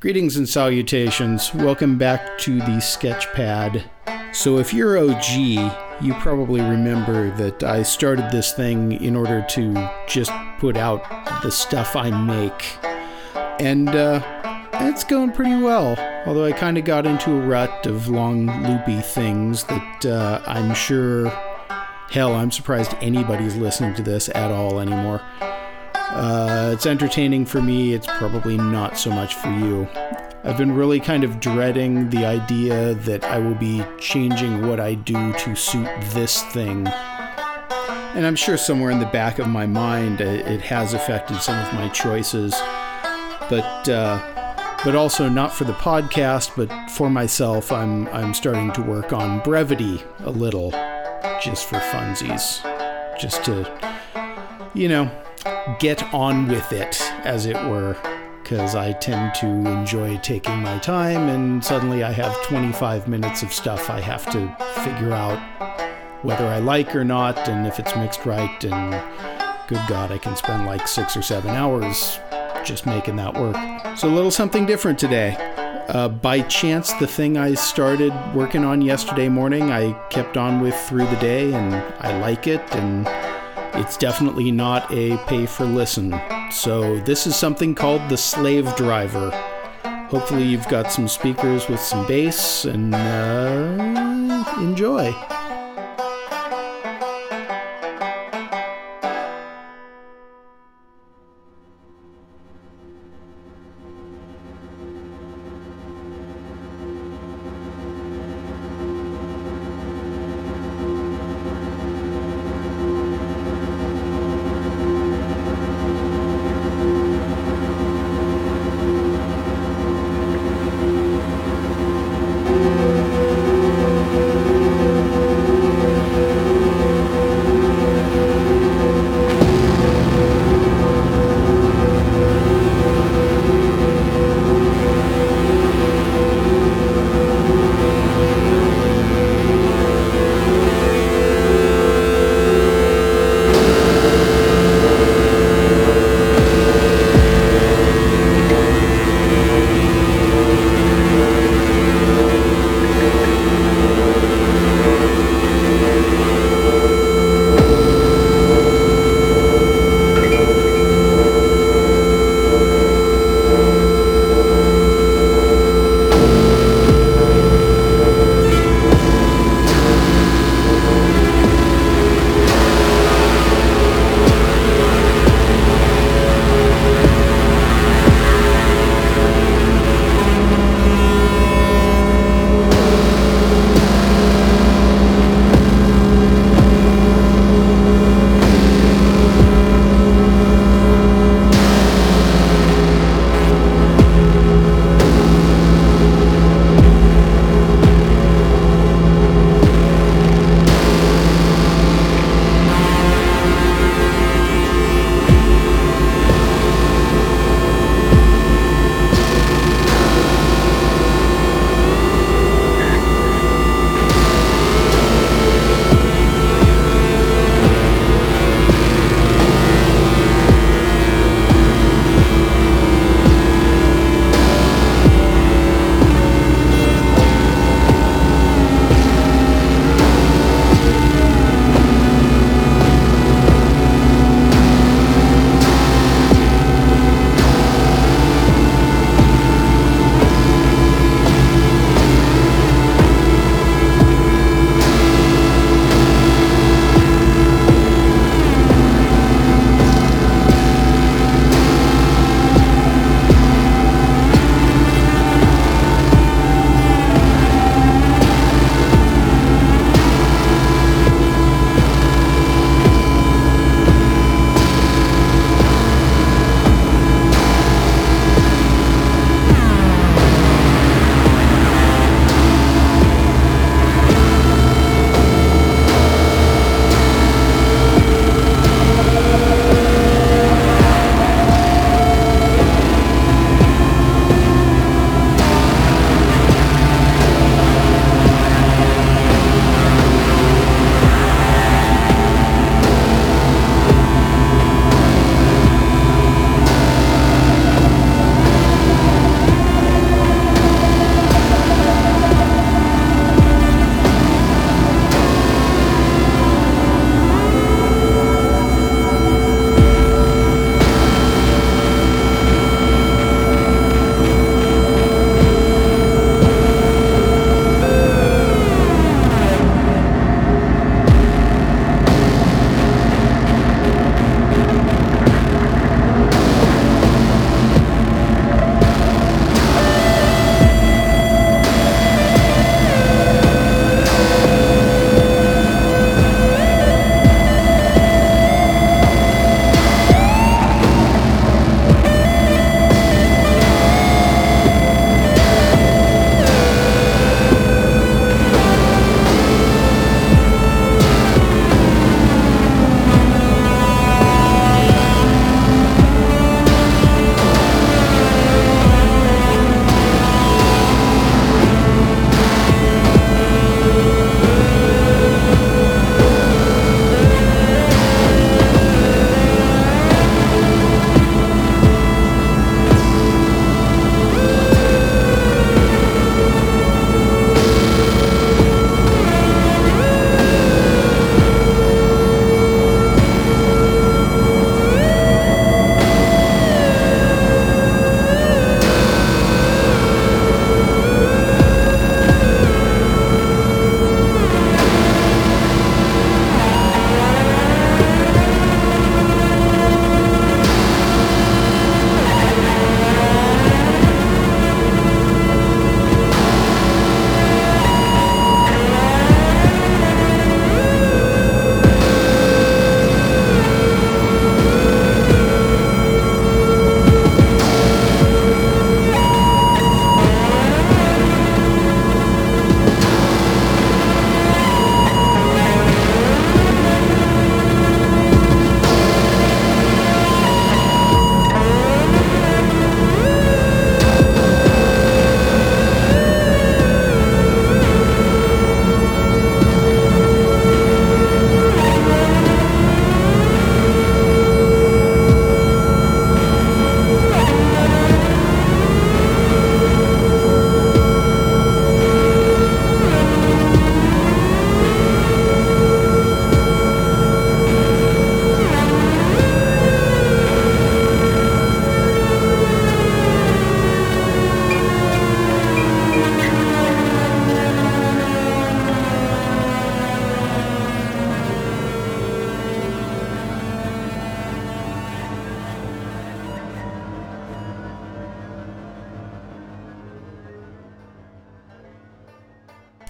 Greetings and salutations. Welcome back to the Sketchpad. So, if you're OG, you probably remember that I started this thing in order to just put out the stuff I make. And uh, it's going pretty well. Although I kind of got into a rut of long, loopy things that uh, I'm sure, hell, I'm surprised anybody's listening to this at all anymore. Uh, it's entertaining for me, it's probably not so much for you. I've been really kind of dreading the idea that I will be changing what I do to suit this thing. And I'm sure somewhere in the back of my mind uh, it has affected some of my choices. But uh, but also not for the podcast, but for myself, I'm I'm starting to work on brevity a little, just for funsies, just to, you know, get on with it, as it were, because I tend to enjoy taking my time, and suddenly I have 25 minutes of stuff I have to figure out whether I like or not, and if it's mixed right, and good God, I can spend like six or seven hours just making that work. So, a little something different today. Uh, by chance, the thing I started working on yesterday morning, I kept on with through the day, and I like it, and it's definitely not a pay for listen. So, this is something called the Slave Driver. Hopefully, you've got some speakers with some bass and uh, enjoy.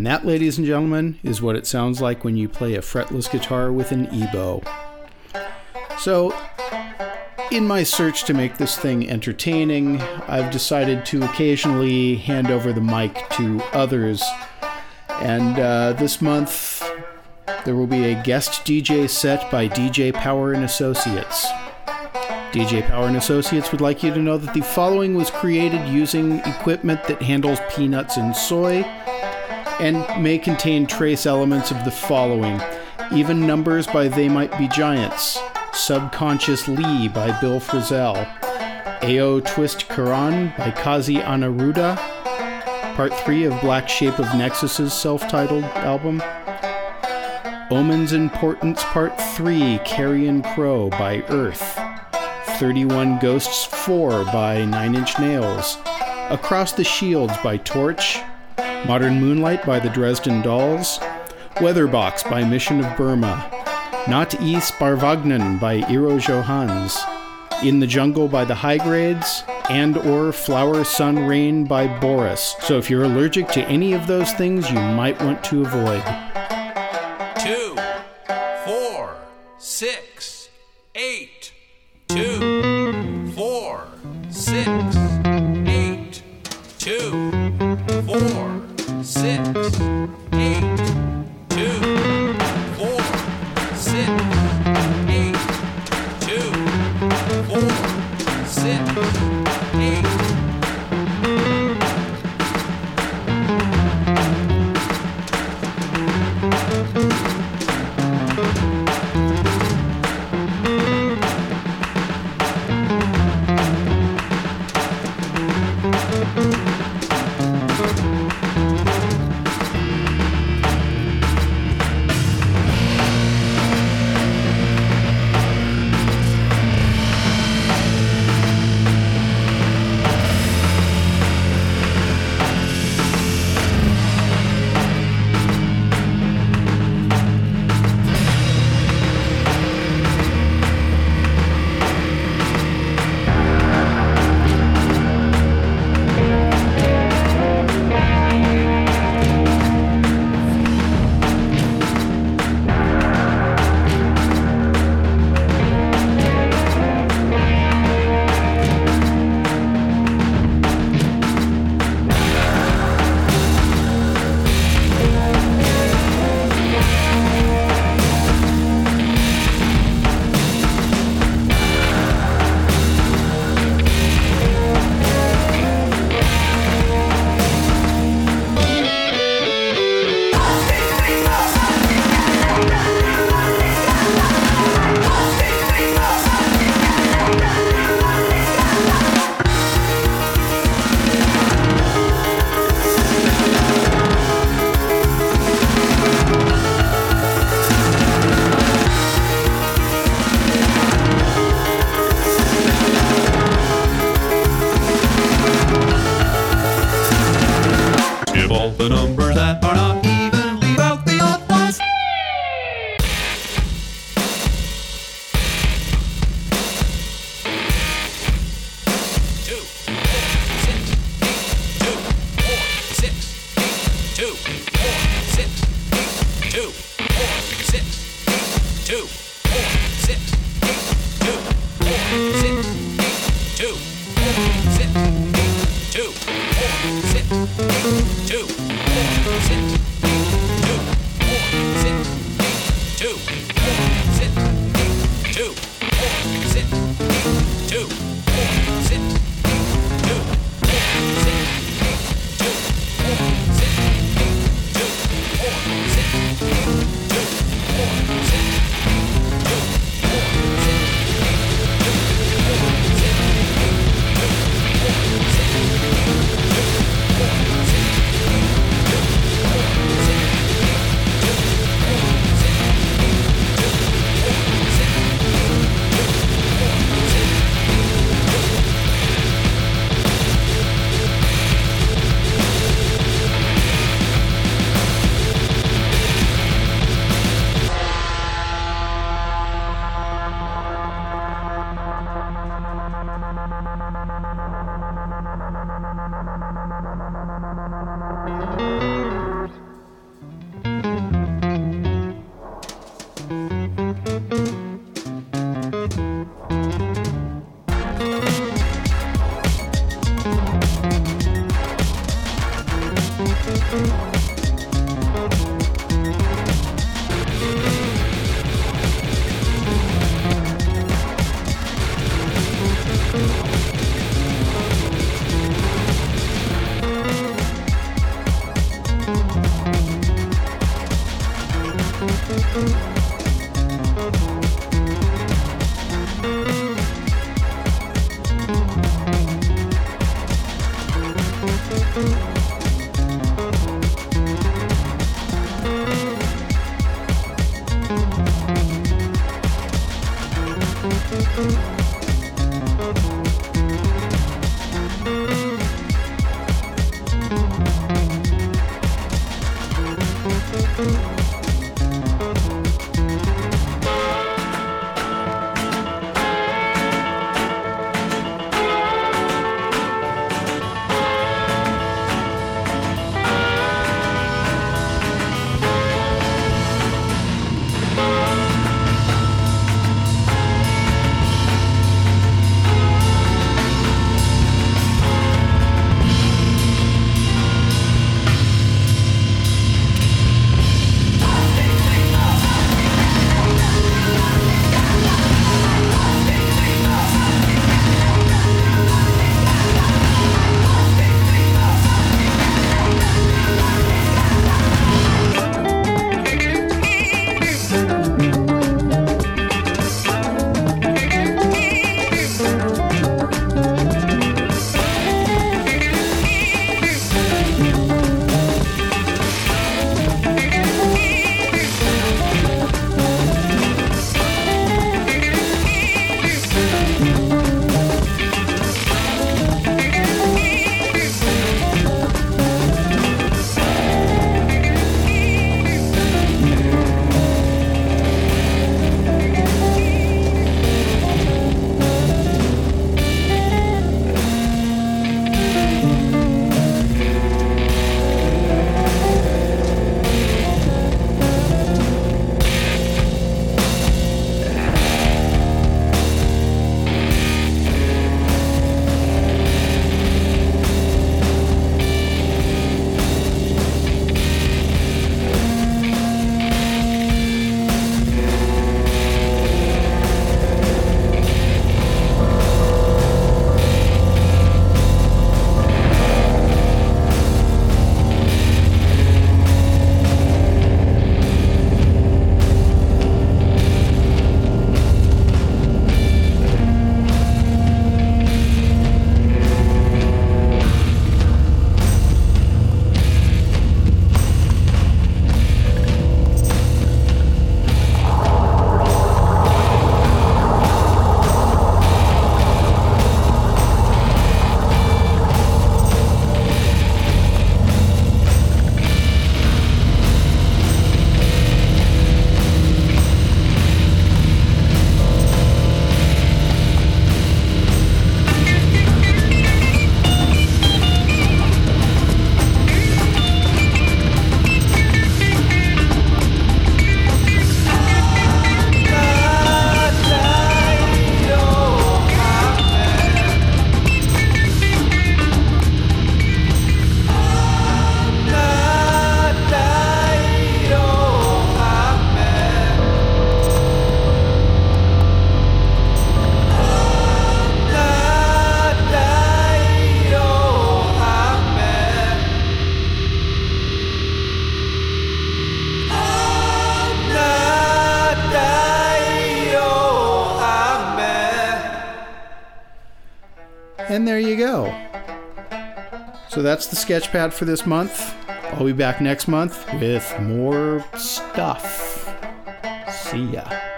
And that, ladies and gentlemen, is what it sounds like when you play a fretless guitar with an EBow. So, in my search to make this thing entertaining, I've decided to occasionally hand over the mic to others. And uh, this month, there will be a guest DJ set by DJ Power and Associates. DJ Power and Associates would like you to know that the following was created using equipment that handles peanuts and soy and may contain trace elements of the following. Even Numbers by They Might Be Giants, Subconscious Lee by Bill Frisell, AO Twist Quran by Kazi Anaruda, Part 3 of Black Shape of Nexus's self titled album, Omens Portents Part 3 Carrion Crow by Earth, 31 Ghosts 4 by Nine Inch Nails, Across the Shields by Torch, Modern Moonlight by the Dresden Dolls, Weatherbox by Mission of Burma, Not i Sparvagnen by Eero Johans, In the Jungle by the High Grades, and or Flower Sun Rain by Boris. So if you're allergic to any of those things, you might want to avoid. Two, four, six, eight, two, four, six, six, And there you go. So that's the sketchpad for this month. I'll be back next month with more stuff. See ya.